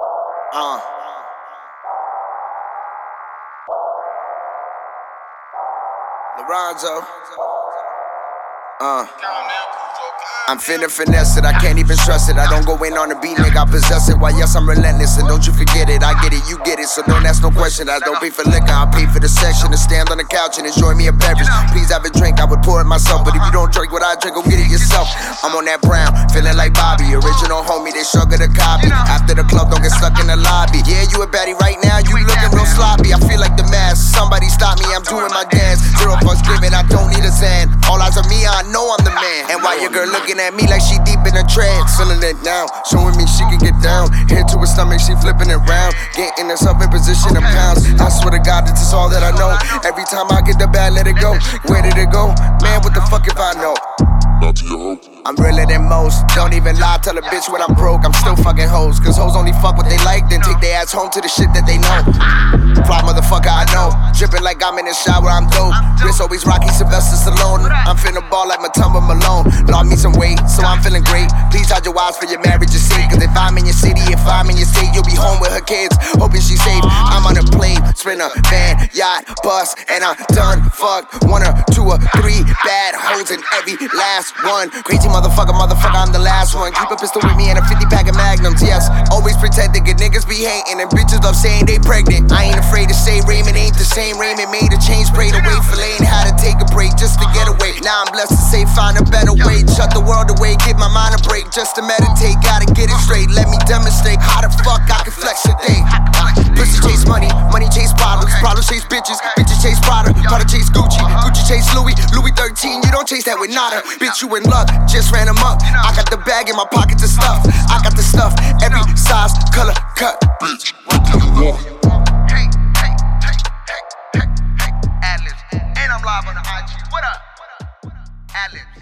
Uh. Lorenzo. Uh. I'm finna finesse it, I can't even trust it. I don't go in on the beat, nigga, I possess it. Why, yes, I'm relentless, and don't you forget it. I get it, you get it, so don't ask no question. I don't pay for liquor, I pay for the section to stand on the couch and enjoy me a beverage. Please have a drink, I would pour it myself, but if you don't drink what I drink, go get it yourself. I'm on that brown, feeling like Bobby, original the club, don't get stuck in the lobby. Yeah, you a baddie right now, you looking real sloppy. I feel like the mask, somebody stop me, I'm doing my dance. Zero fucks given, I don't need a Zan. All eyes on me, I know I'm the man. And why your girl looking at me like she deep in a trance? Feeling it now, showing me she can get down. Head to her stomach, she flipping it round. Getting herself in position of pounds. I swear to God, this is all that I know. Every time I get the bag, let it go. Where did it go? Man, what the fuck if I know? Not to your hoe. I'm realer than most. Don't even lie, tell a bitch when I'm broke. I'm still fucking hoes. Cause hoes only fuck what they like, then take their ass home to the shit that they know. Fly motherfucker, I know. Dripping like I'm in the shower, I'm dope. Wrist always Rocky Sylvester Stallone. I'm finna ball like Mutombo Malone. Lost me some weight, so I'm feeling great. Please hide your wives for your marriage's sake. Cause if I'm in your city, if I'm in your state, you'll be home with her kids. Hoping she's safe. I'm on a plane, sprinter, van, yacht, bus, and I'm done. Fuck one or two or three bad hoes in every last one. Crazy motherfucker, motherfucker, I'm the last one. Keep a pistol with me and a 50 pack of magnums, yes. Always protected, good niggas be hating, and bitches love saying they pregnant. I ain't afraid to say Raymond ain't the same. Raymond made a change, prayed away for lane, had to take a break just to get away. Now I'm blessed to say, find a better way. Shut the world away, give my mind a break just to meditate. Gotta get it bitches, bitches chase Prada, Prada chase Gucci, Gucci chase Louis, Louis 13. You don't chase that with nada, bitch. You in luck, just ran them up. I got the bag in my pockets of stuff. I got the stuff, every size, color, cut. Bitch, what do you want? Hey, hey, hey, hey, hey, hey, and I'm live on the IG. What up? Adlibs.